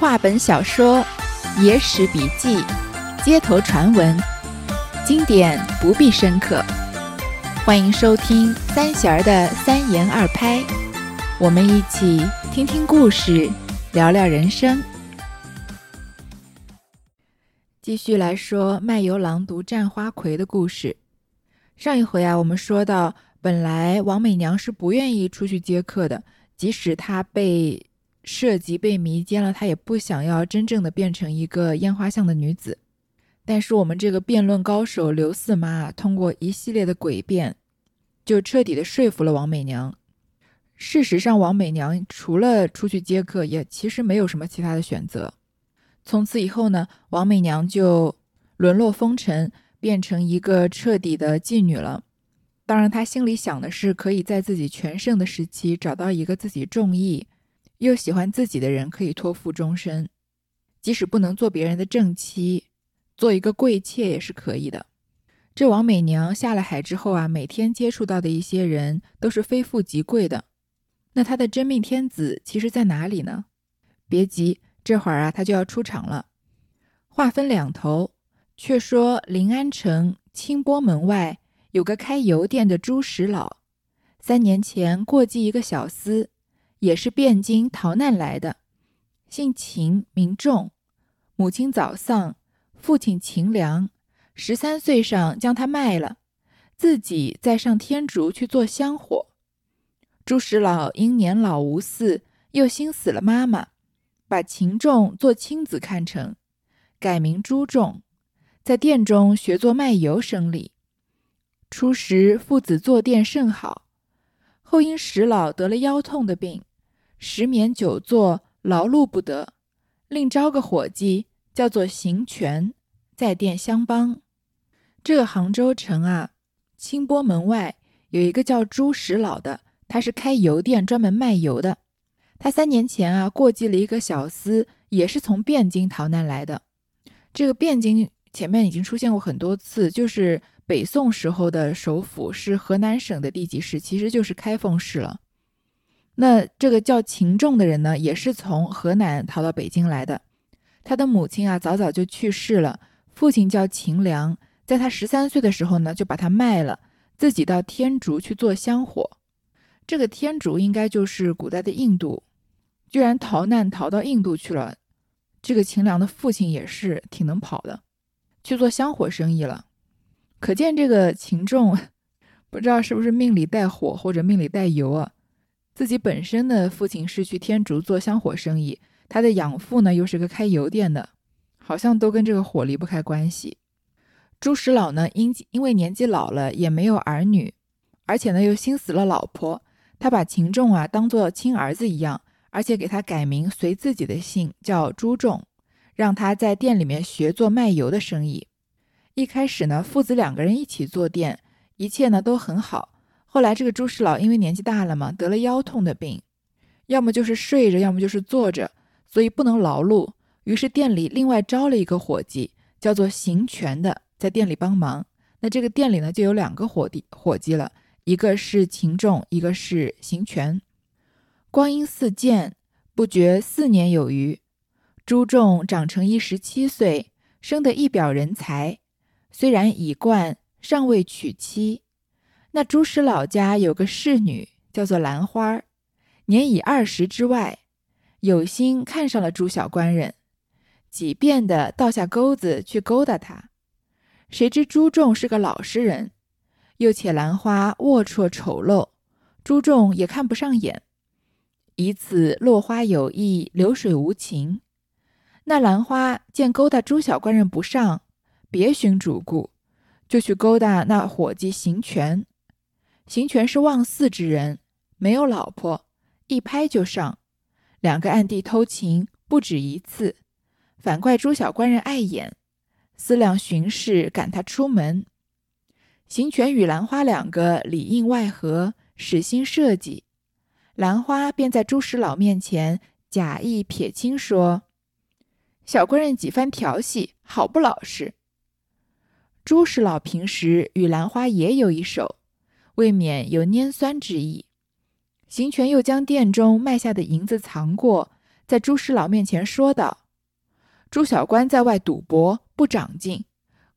话本小说、野史笔记、街头传闻，经典不必深刻。欢迎收听三弦儿的三言二拍，我们一起听听故事，聊聊人生。继续来说卖油郎独占花魁的故事。上一回啊，我们说到，本来王美娘是不愿意出去接客的，即使她被。涉及被迷奸了，他也不想要真正的变成一个烟花巷的女子。但是我们这个辩论高手刘四妈通过一系列的诡辩，就彻底的说服了王美娘。事实上，王美娘除了出去接客，也其实没有什么其他的选择。从此以后呢，王美娘就沦落风尘，变成一个彻底的妓女了。当然，她心里想的是，可以在自己全盛的时期找到一个自己中意。又喜欢自己的人可以托付终身，即使不能做别人的正妻，做一个贵妾也是可以的。这王美娘下了海之后啊，每天接触到的一些人都是非富即贵的。那她的真命天子其实在哪里呢？别急，这会儿啊，她就要出场了。话分两头，却说临安城清波门外有个开油店的朱石老，三年前过继一个小厮。也是汴京逃难来的，姓秦名仲，母亲早丧，父亲秦良，十三岁上将他卖了，自己再上天竺去做香火。朱石老因年老无嗣，又心死了妈妈，把秦仲做亲子看成，改名朱仲，在店中学做卖油生理。初时父子坐店甚好，后因石老得了腰痛的病。十眠久坐，劳碌不得，另招个伙计，叫做行权，在店相帮。这个杭州城啊，清波门外有一个叫朱石老的，他是开油店，专门卖油的。他三年前啊，过继了一个小厮，也是从汴京逃难来的。这个汴京前面已经出现过很多次，就是北宋时候的首府是河南省的地级市，其实就是开封市了。那这个叫秦仲的人呢，也是从河南逃到北京来的。他的母亲啊，早早就去世了。父亲叫秦良，在他十三岁的时候呢，就把他卖了，自己到天竺去做香火。这个天竺应该就是古代的印度，居然逃难逃到印度去了。这个秦良的父亲也是挺能跑的，去做香火生意了。可见这个秦仲，不知道是不是命里带火或者命里带油啊？自己本身的父亲是去天竺做香火生意，他的养父呢又是个开油店的，好像都跟这个火离不开关系。朱石老呢因因为年纪老了，也没有儿女，而且呢又心死了老婆，他把秦仲啊当做亲儿子一样，而且给他改名随自己的姓叫朱仲，让他在店里面学做卖油的生意。一开始呢，父子两个人一起做店，一切呢都很好。后来，这个朱石老因为年纪大了嘛，得了腰痛的病，要么就是睡着，要么就是坐着，所以不能劳碌。于是店里另外招了一个伙计，叫做行权的，在店里帮忙。那这个店里呢，就有两个伙计，伙计了，一个是秦仲，一个是行权。光阴似箭，不觉四年有余。朱仲长成一十七岁，生得一表人才，虽然已冠，尚未娶妻。那朱石老家有个侍女，叫做兰花，年已二十之外，有心看上了朱小官人，几遍的倒下钩子去勾搭他。谁知朱仲是个老实人，又且兰花龌龊丑陋，朱仲也看不上眼，以此落花有意，流水无情。那兰花见勾搭朱小官人不上，别寻主顾，就去勾搭那伙计行权。行权是忘四之人，没有老婆，一拍就上，两个暗地偷情不止一次，反怪朱小官人碍眼，思量巡视赶他出门。行权与兰花两个里应外合，使心设计，兰花便在朱石老面前假意撇清说：“小官人几番调戏，好不老实。”朱石老平时与兰花也有一手。未免有拈酸之意，行权又将店中卖下的银子藏过，在朱师老面前说道：“朱小官在外赌博，不长进，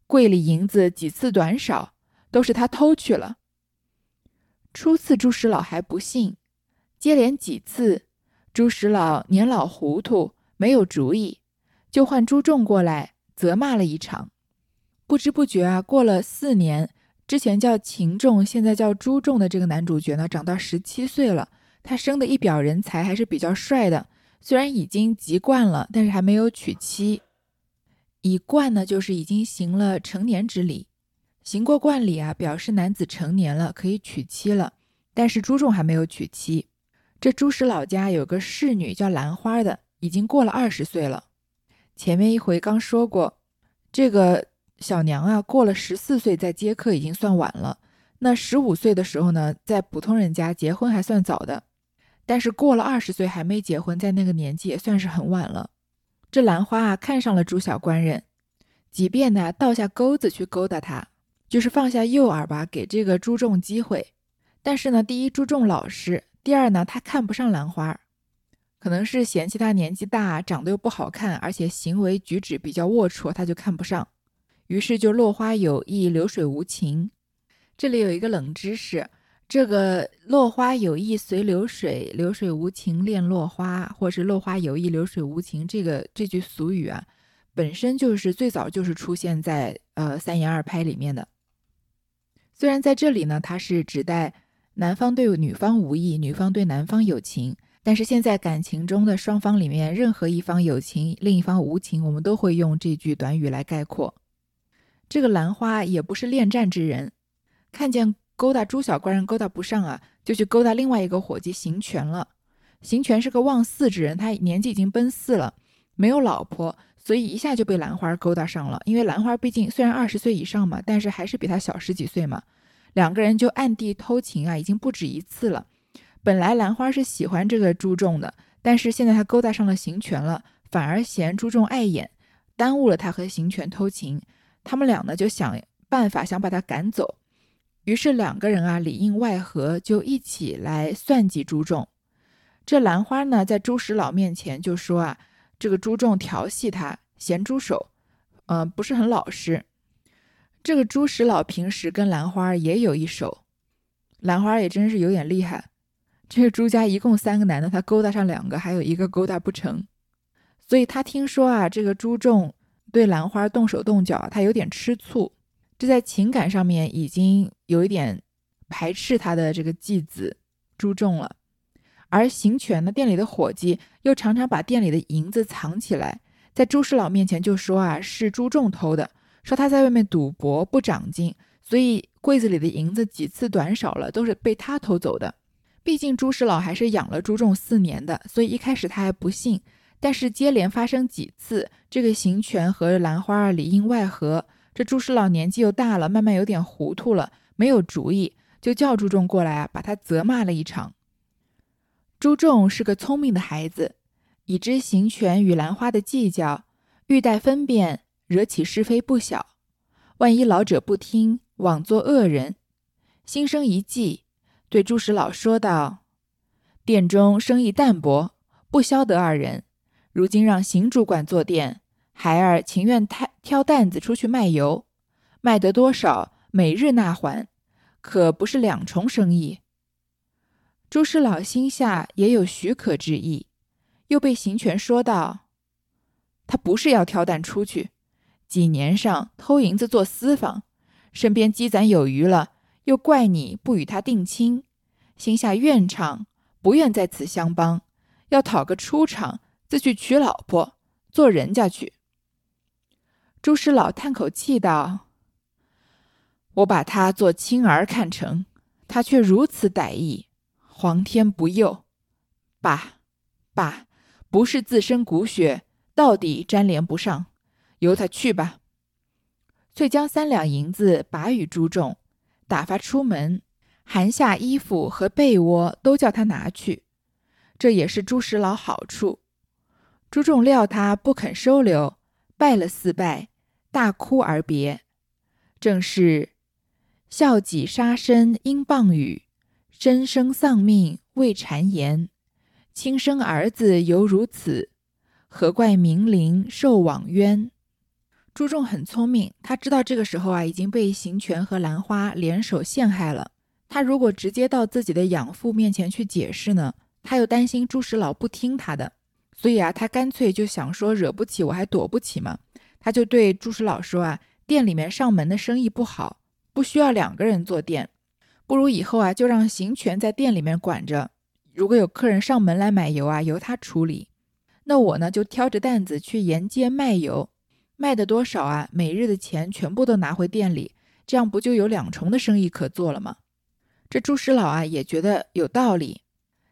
柜里银子几次短少，都是他偷去了。”初次朱师老还不信，接连几次，朱师老年老糊涂，没有主意，就唤朱仲过来责骂了一场。不知不觉啊，过了四年，之前叫秦仲，现在叫朱仲的这个男主角呢，长到十七岁了。他生的一表人才，还是比较帅的。虽然已经籍贯了，但是还没有娶妻。已冠呢，就是已经行了成年之礼。行过冠礼啊，表示男子成年了，可以娶妻了。但是朱仲还没有娶妻。这朱氏老家有个侍女叫兰花的，已经过了二十岁了。前面一回刚说过，这个小娘啊，过了十四岁再接客已经算晚了。那十五岁的时候呢，在普通人家结婚还算早的。但是过了二十岁还没结婚，在那个年纪也算是很晚了。这兰花啊，看上了朱小官人，即便呢倒下钩子去勾搭他，就是放下诱饵吧，给这个朱仲机会。但是呢，第一朱仲老实，第二呢他看不上兰花，可能是嫌弃他年纪大，长得又不好看，而且行为举止比较龌龊，他就看不上。于是就落花有意，流水无情。这里有一个冷知识。这个“落花有意随流水，流水无情恋落花”，或是“落花有意流水无情”这个这句俗语啊，本身就是最早就是出现在呃三言二拍里面的。虽然在这里呢，它是指代男方对女方无意，女方对男方有情，但是现在感情中的双方里面，任何一方有情，另一方无情，我们都会用这句短语来概括。这个兰花也不是恋战之人，看见。勾搭朱小官人勾搭不上啊，就去勾搭另外一个伙计邢权了。邢权是个忘四之人，他年纪已经奔四了，没有老婆，所以一下就被兰花勾搭上了。因为兰花毕竟虽然二十岁以上嘛，但是还是比他小十几岁嘛。两个人就暗地偷情啊，已经不止一次了。本来兰花是喜欢这个朱仲的，但是现在他勾搭上了邢权了，反而嫌朱仲碍眼，耽误了他和邢权偷情。他们俩呢就想办法想把他赶走。于是两个人啊里应外合，就一起来算计朱仲。这兰花呢，在朱石老面前就说啊，这个朱仲调戏他，咸猪手，嗯，不是很老实。这个朱石老平时跟兰花也有一手，兰花也真是有点厉害。这个朱家一共三个男的，他勾搭上两个，还有一个勾搭不成。所以他听说啊，这个朱仲对兰花动手动脚，他有点吃醋。这在情感上面已经有一点排斥他的这个继子朱仲了，而行权呢，店里的伙计又常常把店里的银子藏起来，在朱师老面前就说啊是朱仲偷的，说他在外面赌博不长进，所以柜子里的银子几次短少了，都是被他偷走的。毕竟朱师老还是养了朱仲四年的，所以一开始他还不信，但是接连发生几次，这个邢权和兰花里应外合。这朱师老年纪又大了，慢慢有点糊涂了，没有主意，就叫朱仲过来啊，把他责骂了一场。朱仲是个聪明的孩子，已知行权与兰花的计较，欲待分辨，惹起是非不小。万一老者不听，枉做恶人，心生一计，对朱石老说道：“店中生意淡薄，不消得二人，如今让邢主管坐店。”孩儿情愿挑挑担子出去卖油，卖得多少，每日纳还，可不是两重生意。朱师老心下也有许可之意，又被邢权说道：“他不是要挑担出去，几年上偷银子做私房，身边积攒有余了，又怪你不与他定亲，心下怨怅，不愿在此相帮，要讨个出场，自去娶老婆，做人家去。”朱石老叹口气道：“我把他做亲儿看成，他却如此歹意，皇天不佑。爸，爸，不是自身骨血，到底粘连不上，由他去吧。”遂将三两银子拔与朱仲，打发出门，寒下衣服和被窝都叫他拿去。这也是朱石老好处。朱仲料他不肯收留，拜了四拜。大哭而别，正是孝己杀身因谤语，身生丧命为谗言。亲生儿子犹如此，何怪明灵受枉冤？朱重很聪明，他知道这个时候啊已经被邢权和兰花联手陷害了。他如果直接到自己的养父面前去解释呢，他又担心朱石老不听他的，所以啊，他干脆就想说惹不起我还躲不起嘛。他就对朱石老说啊，店里面上门的生意不好，不需要两个人做店。不如以后啊，就让行权在店里面管着。如果有客人上门来买油啊，由他处理。那我呢，就挑着担子去沿街卖油，卖的多少啊，每日的钱全部都拿回店里，这样不就有两重的生意可做了吗？这朱师老啊，也觉得有道理。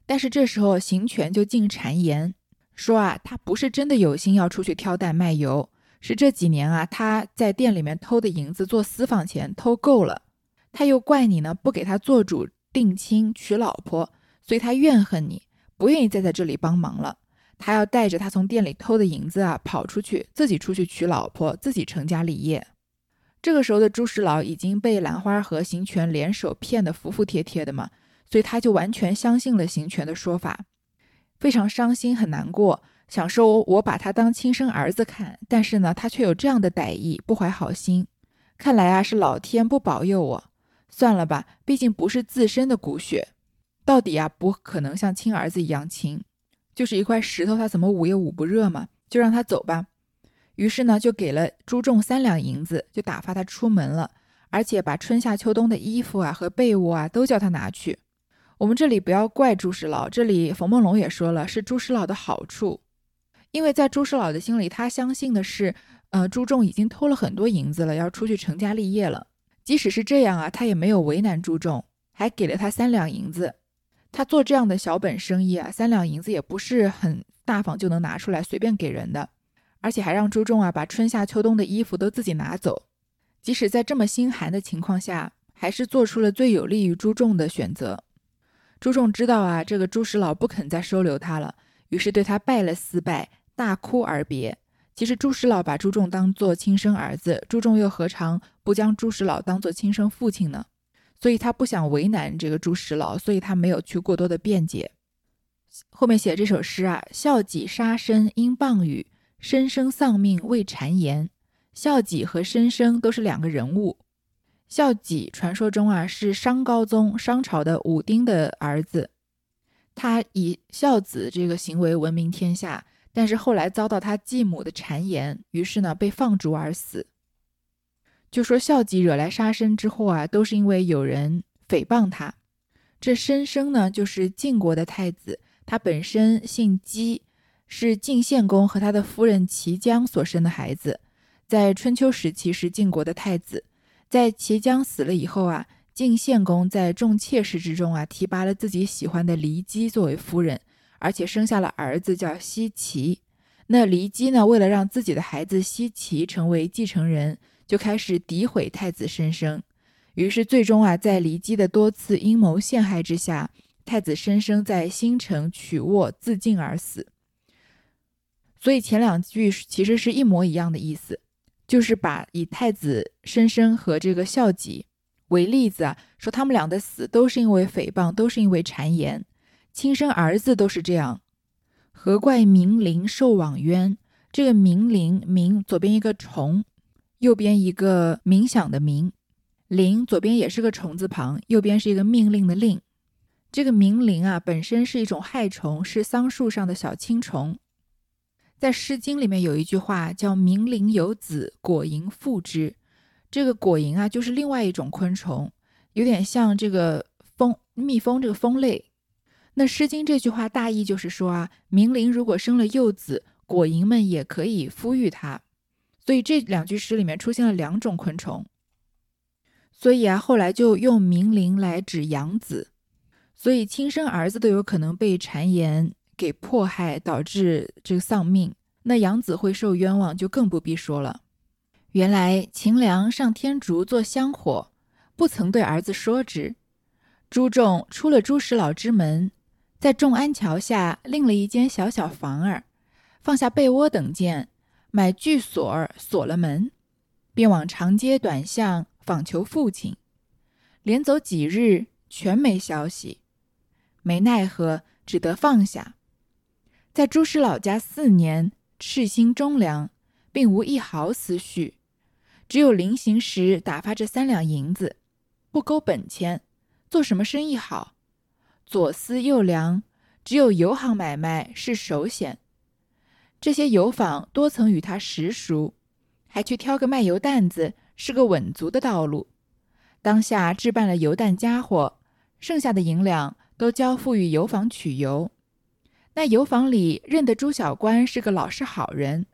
但是这时候行权就进谗言，说啊，他不是真的有心要出去挑担卖油，是这几年啊，他在店里面偷的银子做私房钱偷够了。他又怪你呢，不给他做主定亲娶老婆，所以他怨恨你，不愿意再在这里帮忙了。他要带着他从店里偷的银子啊，跑出去，自己出去娶老婆，自己成家立业。这个时候的朱石老已经被兰花和邢权联手骗得服服帖帖的嘛，所以他就完全相信了邢权的说法，非常伤心，很难过，想说我把他当亲生儿子看，但是呢，他却有这样的歹意，不怀好心，看来啊，是老天不保佑我。算了吧，毕竟不是自身的骨血，到底啊不可能像亲儿子一样亲，就是一块石头，他怎么捂也捂不热嘛，就让他走吧。于是呢，就给了朱重三两银子，就打发他出门了，而且把春夏秋冬的衣服啊和被窝啊都叫他拿去。我们这里不要怪朱石老，这里冯梦龙也说了，是朱石老的好处，因为在朱石老的心里，他相信的是，呃，朱重已经偷了很多银子了，要出去成家立业了。即使是这样啊，他也没有为难朱重，还给了他三两银子。他做这样的小本生意啊，三两银子也不是很大方就能拿出来随便给人的，而且还让朱重啊把春夏秋冬的衣服都自己拿走。即使在这么心寒的情况下，还是做出了最有利于朱重的选择。朱重知道啊，这个朱石老不肯再收留他了，于是对他拜了四拜，大哭而别。其实朱石老把朱重当做亲生儿子，朱重又何尝不将朱石老当做亲生父亲呢？所以他不想为难这个朱石老，所以他没有去过多的辩解。后面写这首诗啊，孝己杀身因谤语，生生丧命为谗言。孝己和生生都是两个人物。孝己传说中啊是商高宗商朝的武丁的儿子，他以孝子这个行为闻名天下。但是后来遭到他继母的谗言，于是呢被放逐而死。就说孝己惹来杀身之祸啊，都是因为有人诽谤他。这申生呢，就是晋国的太子，他本身姓姬，是晋献公和他的夫人齐姜所生的孩子，在春秋时期是晋国的太子。在齐姜死了以后啊，晋献公在众妾室之中啊，提拔了自己喜欢的骊姬作为夫人。而且生下了儿子叫奚齐，那骊姬呢，为了让自己的孩子奚齐成为继承人，就开始诋毁太子申生。于是最终啊，在骊姬的多次阴谋陷害之下，太子申生在新城曲沃自尽而死。所以前两句其实是一模一样的意思，就是把以太子申生和这个孝己为例子啊，说他们俩的死都是因为诽谤，都是因为谗言。亲生儿子都是这样，何怪冥灵受网冤？这个冥灵冥左边一个虫，右边一个冥想的冥，灵左边也是个虫字旁，右边是一个命令的令。这个冥灵啊，本身是一种害虫，是桑树上的小青虫。在《诗经》里面有一句话叫“冥灵有子，果蝇附之”。这个果蝇啊，就是另外一种昆虫，有点像这个蜂蜜蜂这个蜂类。那《诗经》这句话大意就是说啊，冥灵如果生了幼子，果蝇们也可以孵育它。所以这两句诗里面出现了两种昆虫。所以啊，后来就用冥灵来指养子。所以亲生儿子都有可能被谗言给迫害，导致这个丧命。那杨子会受冤枉，就更不必说了。原来秦良上天竺做香火，不曾对儿子说之。朱重出了朱石老之门。在众安桥下另了一间小小房儿，放下被窝等件，买具锁儿锁了门，便往长街短巷访求父亲。连走几日，全没消息，没奈何，只得放下。在朱氏老家四年，赤心忠良，并无一毫私绪，只有临行时打发这三两银子，不勾本钱，做什么生意好？左思右量，只有油行买卖是首选。这些油坊多曾与他实熟，还去挑个卖油担子，是个稳足的道路。当下置办了油担家伙，剩下的银两都交付于油坊取油。那油坊里认得朱小官是个老实好人，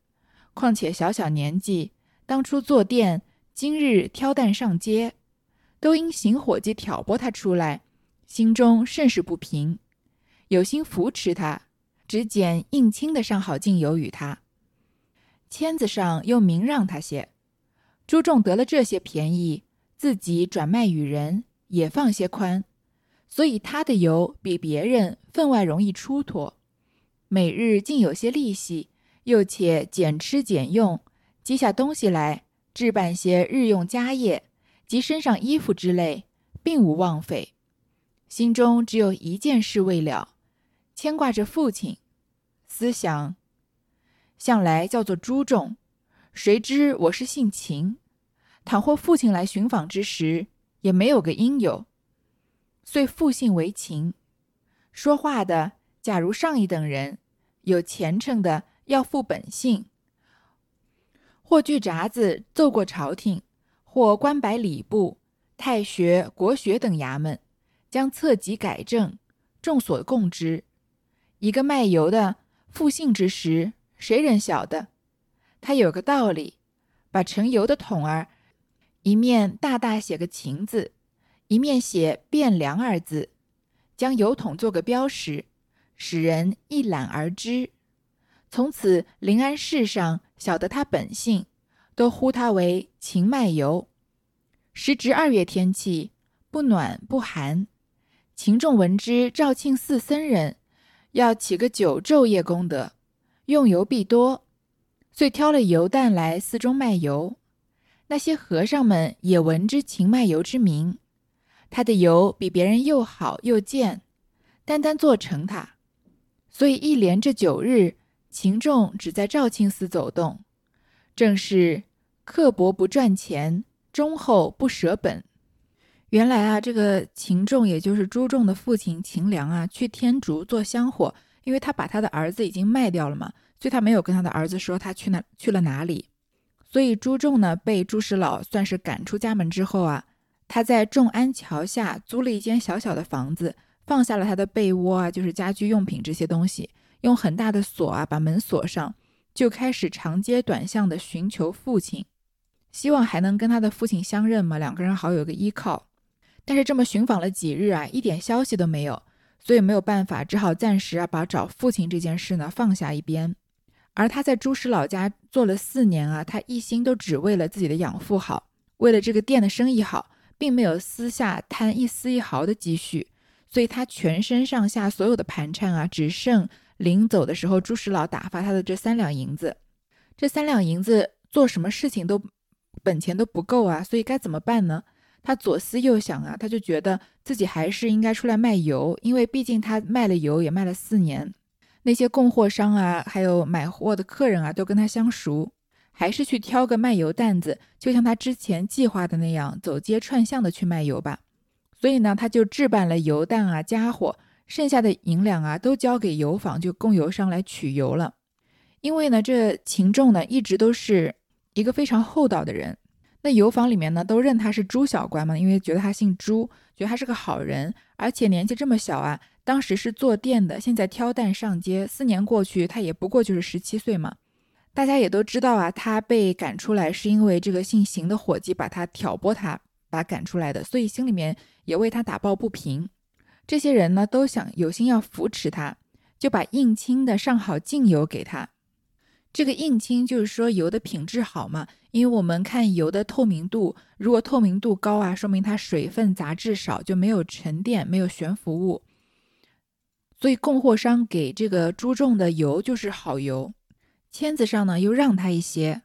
况且小小年纪，当初做店，今日挑担上街，都因行伙计挑拨他出来，心中甚是不平，有心扶持他。只拣应亲的上好进油与他，签子上又明让他些。朱仲得了这些便宜，自己转卖与人也放些宽，所以他的油比别人分外容易出脱，每日竟有些利息，又且俭吃俭用，积下东西来置办些日用家业及身上衣服之类，并无枉费。心中只有一件事未了。牵挂着父亲，思想向来叫做朱重，谁知我是姓秦，倘或父亲来寻访之时，也没有个应有，遂复姓为秦。说话的，假如上一等人，有虔诚的，要复本姓，或据札子奏过朝廷，或官摆礼部、太学、国学等衙门，将册籍改正，众所共知。一个卖油的复姓之时，谁人晓得？他有个道理，把盛油的桶儿一面大大写个“秦”字，一面写“汴梁”二字，将油桶做个标识，使人一览而知。从此临安市上晓得他本姓，都呼他为秦卖油。时值二月天气，不暖不寒。秦仲闻之，肇庆寺僧人。要起个九昼夜功德，用油必多，遂挑了油担来寺中卖油。那些和尚们也闻之秦卖油之名，他的油比别人又好又贱，单单做成他，所以一连这九日，秦仲只在肇庆寺走动，正是刻薄不赚钱，忠厚不舍本。原来啊，这个秦仲，也就是朱仲的父亲秦良啊，去天竺做香火，因为他把他的儿子已经卖掉了嘛，所以他没有跟他的儿子说他去哪去了哪里。所以朱仲呢，被朱石老算是赶出家门之后啊，他在众安桥下租了一间小小的房子，放下了他的被窝啊，就是家居用品这些东西，用很大的锁啊把门锁上，就开始长街短巷的寻求父亲，希望还能跟他的父亲相认嘛，两个人好有个依靠。但是这么寻访了几日啊，一点消息都没有，所以没有办法，只好暂时啊把找父亲这件事呢放下一边。而他在朱石老家做了四年啊，他一心都只为了自己的养父好，为了这个店的生意好，并没有私下贪一丝一毫的积蓄，所以他全身上下所有的盘缠啊，只剩临走的时候朱石老打发他的这三两银子。这三两银子做什么事情都本钱都不够啊，所以该怎么办呢？他左思右想啊，他就觉得自己还是应该出来卖油，因为毕竟他卖了油也卖了四年，那些供货商啊，还有买货的客人啊，都跟他相熟，还是去挑个卖油担子，就像他之前计划的那样，走街串巷的去卖油吧。所以呢，他就置办了油担啊、家伙，剩下的银两啊，都交给油坊，就供油商来取油了。因为呢，这秦仲呢，一直都是一个非常厚道的人。那油坊里面呢，都认他是朱小官嘛，因为觉得他姓朱，觉得他是个好人，而且年纪这么小啊，当时是做店的，现在挑担上街，四年过去，他也不过就是十七岁嘛。大家也都知道啊，他被赶出来是因为这个姓邢的伙计把他挑拨他，把他赶出来的，所以心里面也为他打抱不平。这些人呢，都想有心要扶持他，就把应亲的上好净油给他。这个应清就是说油的品质好嘛，因为我们看油的透明度，如果透明度高啊，说明它水分杂质少，就没有沉淀，没有悬浮物。所以供货商给这个猪重的油就是好油。签子上呢又让他一些，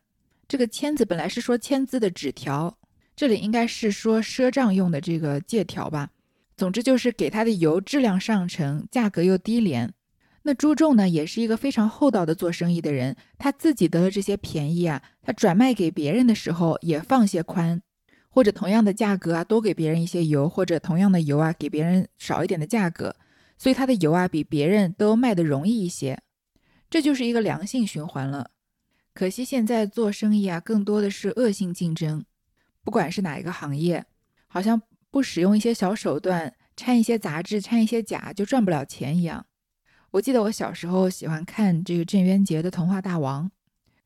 这个签子本来是说签字的纸条，这里应该是说赊账用的这个借条吧。总之就是给他的油质量上乘，价格又低廉。那朱仲呢，也是一个非常厚道的做生意的人，他自己得了这些便宜啊，他转卖给别人的时候也放些宽，或者同样的价格啊，多给别人一些油，或者同样的油啊，给别人少一点的价格，所以他的油啊比别人都卖的容易一些，这就是一个良性循环了。可惜现在做生意啊，更多的是恶性竞争，不管是哪一个行业，好像不使用一些小手段，掺一些杂质，掺一些假，就赚不了钱一样。我记得我小时候喜欢看这个郑渊洁的《童话大王》，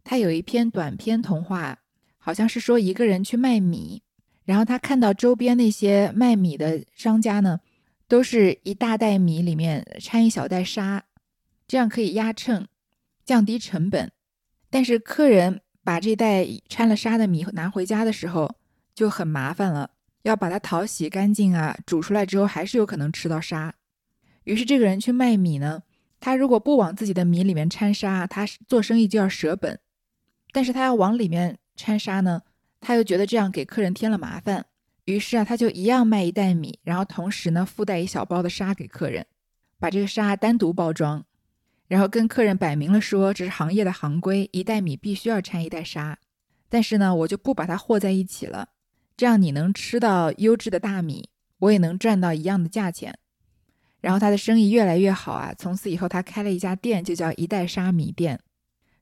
他有一篇短篇童话，好像是说一个人去卖米，然后他看到周边那些卖米的商家呢，都是一大袋米里面掺一小袋沙，这样可以压秤，降低成本。但是客人把这袋掺了沙的米拿回家的时候就很麻烦了，要把它淘洗干净啊，煮出来之后还是有可能吃到沙。于是这个人去卖米呢。他如果不往自己的米里面掺沙，他做生意就要舍本；但是他要往里面掺沙呢，他又觉得这样给客人添了麻烦。于是啊，他就一样卖一袋米，然后同时呢附带一小包的沙给客人，把这个沙单独包装，然后跟客人摆明了说这是行业的行规，一袋米必须要掺一袋沙。但是呢，我就不把它和在一起了，这样你能吃到优质的大米，我也能赚到一样的价钱。然后他的生意越来越好啊！从此以后，他开了一家店，就叫一袋沙米店。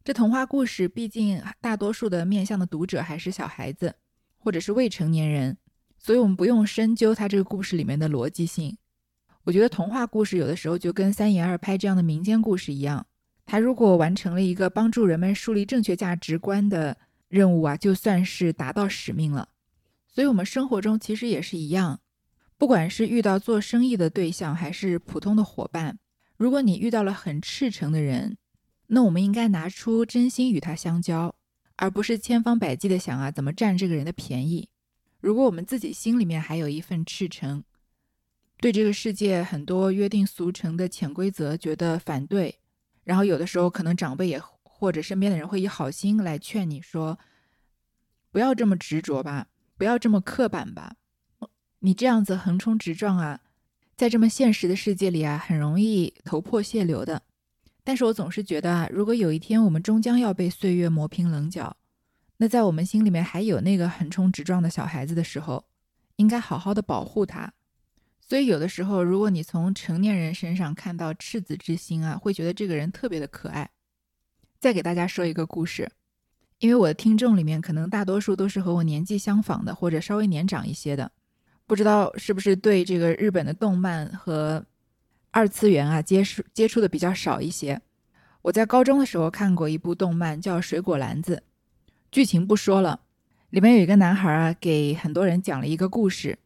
这童话故事，毕竟大多数的面向的读者还是小孩子，或者是未成年人，所以我们不用深究他这个故事里面的逻辑性。我觉得童话故事有的时候就跟三言二拍这样的民间故事一样，他如果完成了一个帮助人们树立正确价值观的任务啊，就算是达到使命了。所以，我们生活中其实也是一样。不管是遇到做生意的对象，还是普通的伙伴，如果你遇到了很赤诚的人，那我们应该拿出真心与他相交，而不是千方百计的想啊怎么占这个人的便宜。如果我们自己心里面还有一份赤诚，对这个世界很多约定俗成的潜规则觉得反对，然后有的时候可能长辈也或者身边的人会以好心来劝你说，不要这么执着吧，不要这么刻板吧。你这样子横冲直撞啊，在这么现实的世界里啊，很容易头破血流的。但是我总是觉得啊，如果有一天我们终将要被岁月磨平棱角，那在我们心里面还有那个横冲直撞的小孩子的时候，应该好好的保护他。所以有的时候，如果你从成年人身上看到赤子之心啊，会觉得这个人特别的可爱。再给大家说一个故事，因为我的听众里面可能大多数都是和我年纪相仿的，或者稍微年长一些的。不知道是不是对这个日本的动漫和二次元啊接触接触的比较少一些。我在高中的时候看过一部动漫叫《水果篮子》，剧情不说了，里面有一个男孩啊给很多人讲了一个故事，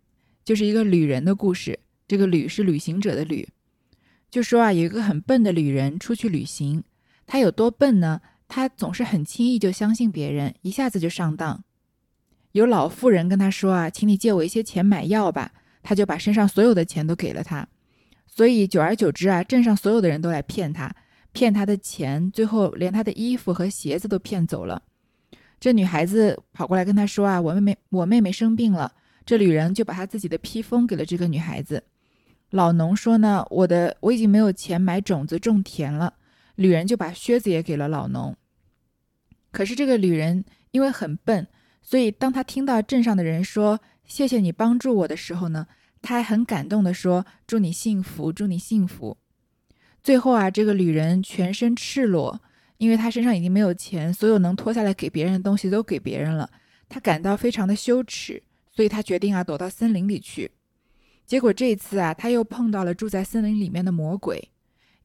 就是一个旅人的故事。这个旅是旅行者的旅，就说啊有一个很笨的旅人出去旅行，他有多笨呢？他总是很轻易就相信别人，一下子就上当。有老妇人跟他说啊，请你借我一些钱买药吧。他就把身上所有的钱都给了他，所以久而久之啊，镇上所有的人都来骗他，骗他的钱，最后连他的衣服和鞋子都骗走了。这女孩子跑过来跟他说啊，我妹妹我妹妹生病了。这旅人就把他自己的披风给了这个女孩子。老农说呢，我的我已经没有钱买种子种田了。旅人就把靴子也给了老农。可是这个旅人因为很笨。所以，当他听到镇上的人说“谢谢你帮助我”的时候呢，他还很感动的说：“祝你幸福，祝你幸福。”最后啊，这个旅人全身赤裸，因为他身上已经没有钱，所有能脱下来给别人的东西都给别人了，他感到非常的羞耻，所以他决定啊躲到森林里去。结果这次啊，他又碰到了住在森林里面的魔鬼，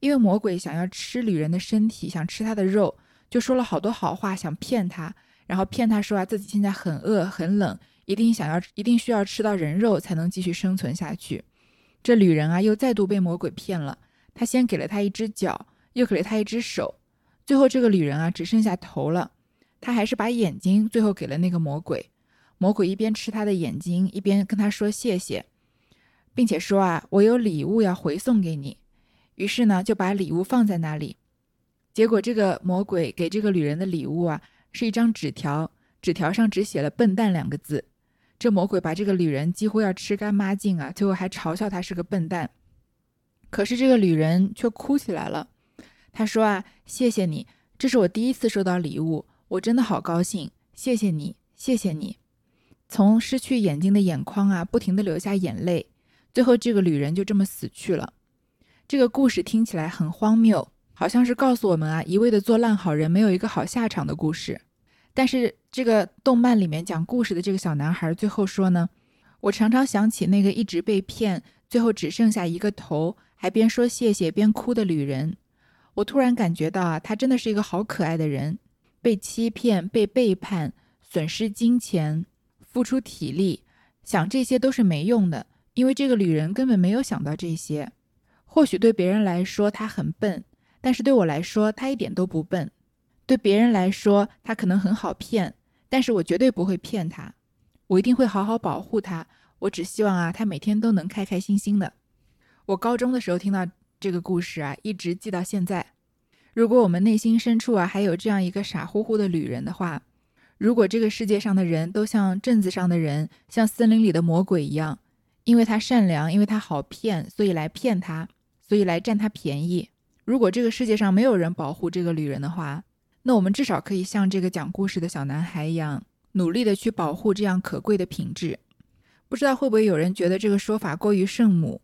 因为魔鬼想要吃旅人的身体，想吃他的肉，就说了好多好话，想骗他。然后骗他说啊，自己现在很饿很冷，一定想要一定需要吃到人肉才能继续生存下去。这旅人啊，又再度被魔鬼骗了。他先给了他一只脚，又给了他一只手，最后这个旅人啊，只剩下头了。他还是把眼睛最后给了那个魔鬼。魔鬼一边吃他的眼睛，一边跟他说谢谢，并且说啊，我有礼物要回送给你。于是呢，就把礼物放在那里。结果这个魔鬼给这个旅人的礼物啊。是一张纸条，纸条上只写了“笨蛋”两个字。这魔鬼把这个旅人几乎要吃干抹净啊！最后还嘲笑他是个笨蛋。可是这个旅人却哭起来了，他说啊，谢谢你，这是我第一次收到礼物，我真的好高兴，谢谢你，谢谢你。从失去眼睛的眼眶啊，不停地流下眼泪，最后这个旅人就这么死去了。这个故事听起来很荒谬，好像是告诉我们啊，一味的做烂好人没有一个好下场的故事。但是这个动漫里面讲故事的这个小男孩最后说呢，我常常想起那个一直被骗，最后只剩下一个头，还边说谢谢边哭的旅人。我突然感觉到啊，他真的是一个好可爱的人，被欺骗、被背叛、损失金钱。付出体力，想这些都是没用的，因为这个旅人根本没有想到这些。或许对别人来说他很笨，但是对我来说他一点都不笨。对别人来说他可能很好骗，但是我绝对不会骗他，我一定会好好保护他。我只希望啊，他每天都能开开心心的。我高中的时候听到这个故事啊，一直记到现在。如果我们内心深处啊还有这样一个傻乎乎的旅人的话，如果这个世界上的人都像镇子上的人，像森林里的魔鬼一样，因为他善良，因为他好骗，所以来骗他，所以来占他便宜。如果这个世界上没有人保护这个旅人的话，那我们至少可以像这个讲故事的小男孩一样，努力的去保护这样可贵的品质。不知道会不会有人觉得这个说法过于圣母，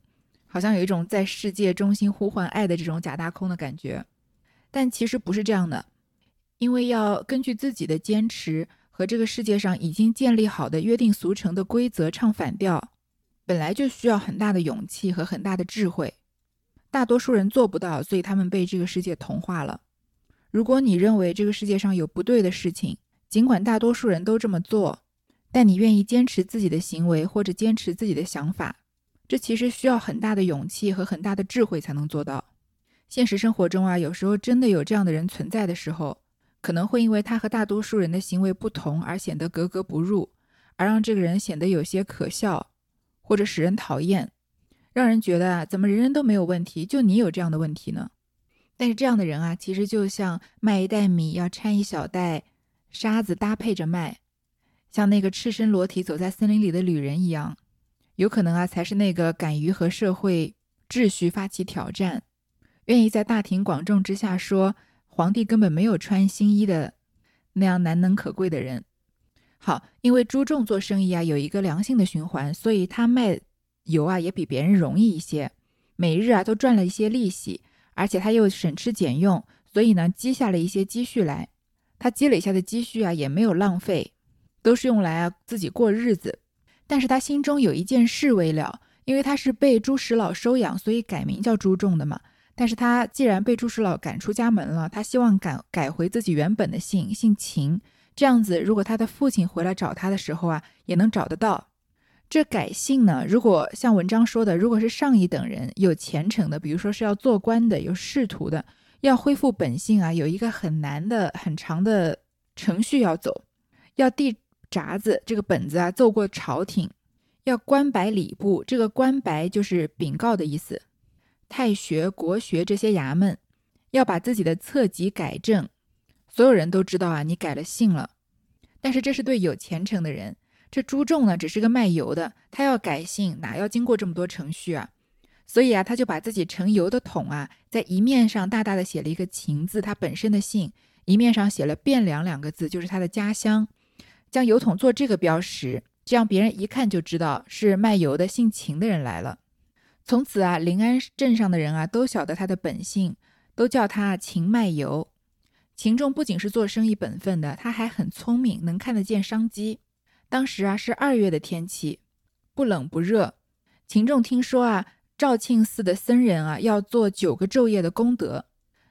好像有一种在世界中心呼唤爱的这种假大空的感觉，但其实不是这样的。因为要根据自己的坚持和这个世界上已经建立好的约定俗成的规则唱反调，本来就需要很大的勇气和很大的智慧。大多数人做不到，所以他们被这个世界同化了。如果你认为这个世界上有不对的事情，尽管大多数人都这么做，但你愿意坚持自己的行为或者坚持自己的想法，这其实需要很大的勇气和很大的智慧才能做到。现实生活中啊，有时候真的有这样的人存在的时候。可能会因为他和大多数人的行为不同而显得格格不入，而让这个人显得有些可笑，或者使人讨厌，让人觉得啊，怎么人人都没有问题，就你有这样的问题呢？但是这样的人啊，其实就像卖一袋米要掺一小袋沙子搭配着卖，像那个赤身裸体走在森林里的旅人一样，有可能啊，才是那个敢于和社会秩序发起挑战，愿意在大庭广众之下说。皇帝根本没有穿新衣的那样难能可贵的人。好，因为朱重做生意啊有一个良性的循环，所以他卖油啊也比别人容易一些，每日啊都赚了一些利息，而且他又省吃俭用，所以呢积下了一些积蓄来。他积累下的积蓄啊也没有浪费，都是用来啊自己过日子。但是他心中有一件事未了，因为他是被朱石老收养，所以改名叫朱重的嘛。但是他既然被朱石老赶出家门了，他希望改改回自己原本的姓，姓秦。这样子，如果他的父亲回来找他的时候啊，也能找得到。这改姓呢，如果像文章说的，如果是上一等人有虔诚的，比如说是要做官的、有仕途的，要恢复本姓啊，有一个很难的、很长的程序要走，要递札子，这个本子啊，奏过朝廷，要官白礼部，这个官白就是禀告的意思。太学、国学这些衙门要把自己的册籍改正，所有人都知道啊，你改了姓了。但是这是对有虔诚的人，这朱重呢，只是个卖油的，他要改姓，哪要经过这么多程序啊？所以啊，他就把自己盛油的桶啊，在一面上大大的写了一个秦字，他本身的姓；一面上写了汴梁两个字，就是他的家乡，将油桶做这个标识，这样别人一看就知道是卖油的姓秦的人来了。从此啊，临安镇上的人啊都晓得他的本姓，都叫他秦卖油。秦仲不仅是做生意本分的，他还很聪明，能看得见商机。当时啊是二月的天气，不冷不热。秦仲听说啊，肇庆寺的僧人啊要做九个昼夜的功德，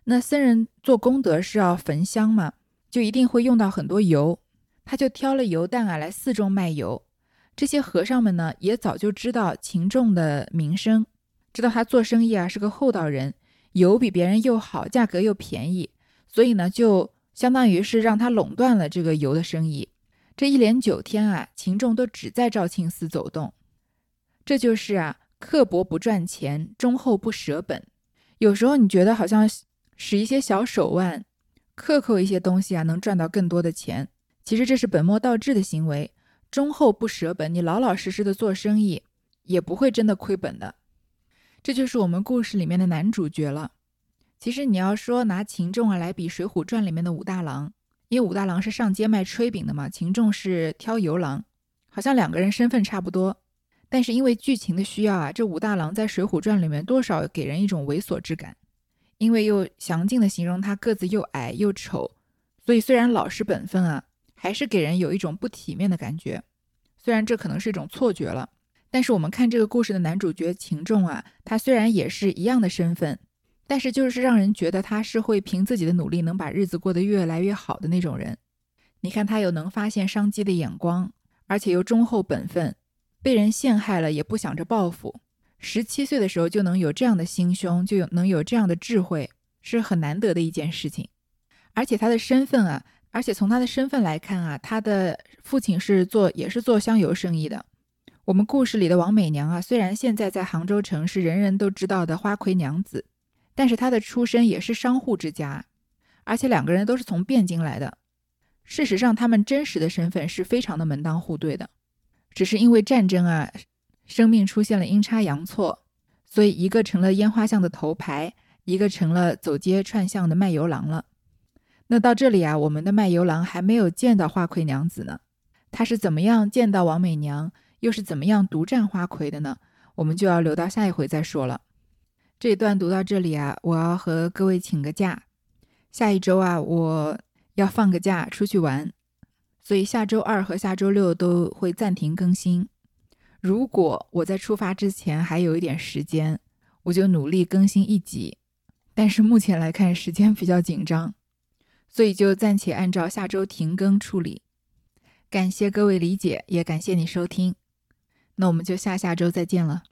那僧人做功德是要焚香嘛，就一定会用到很多油，他就挑了油担啊来寺中卖油。这些和尚们呢，也早就知道秦仲的名声，知道他做生意啊是个厚道人，油比别人又好，价格又便宜，所以呢，就相当于是让他垄断了这个油的生意。这一连九天啊，秦仲都只在肇庆寺走动。这就是啊，刻薄不赚钱，忠厚不舍本。有时候你觉得好像使一些小手腕，克扣一些东西啊，能赚到更多的钱，其实这是本末倒置的行为。忠厚不舍本，你老老实实的做生意，也不会真的亏本的。这就是我们故事里面的男主角了。其实你要说拿秦仲啊来比《水浒传》里面的武大郎，因为武大郎是上街卖炊饼的嘛，秦仲是挑油郎，好像两个人身份差不多。但是因为剧情的需要啊，这武大郎在《水浒传》里面多少给人一种猥琐之感，因为又详尽的形容他个子又矮又丑，所以虽然老实本分啊，还是给人有一种不体面的感觉。虽然这可能是一种错觉了，但是我们看这个故事的男主角秦仲啊，他虽然也是一样的身份，但是就是让人觉得他是会凭自己的努力能把日子过得越来越好的那种人。你看他有能发现商机的眼光，而且又忠厚本分。被人陷害了也不想着报复，十七岁的时候就能有这样的心胸，就有能有这样的智慧，是很难得的一件事情。而且他的身份啊，而且从他的身份来看啊，他的父亲是做也是做香油生意的。我们故事里的王美娘啊，虽然现在在杭州城是人人都知道的花魁娘子，但是他的出身也是商户之家，而且两个人都是从汴京来的。事实上，他们真实的身份是非常的门当户对的。只是因为战争啊，生命出现了阴差阳错，所以一个成了烟花巷的头牌，一个成了走街串巷的卖油郎了。那到这里啊，我们的卖油郎还没有见到花魁娘子呢，他是怎么样见到王美娘，又是怎么样独占花魁的呢？我们就要留到下一回再说了。这一段读到这里啊，我要和各位请个假，下一周啊，我要放个假出去玩。所以下周二和下周六都会暂停更新。如果我在出发之前还有一点时间，我就努力更新一集。但是目前来看时间比较紧张，所以就暂且按照下周停更处理。感谢各位理解，也感谢你收听。那我们就下下周再见了。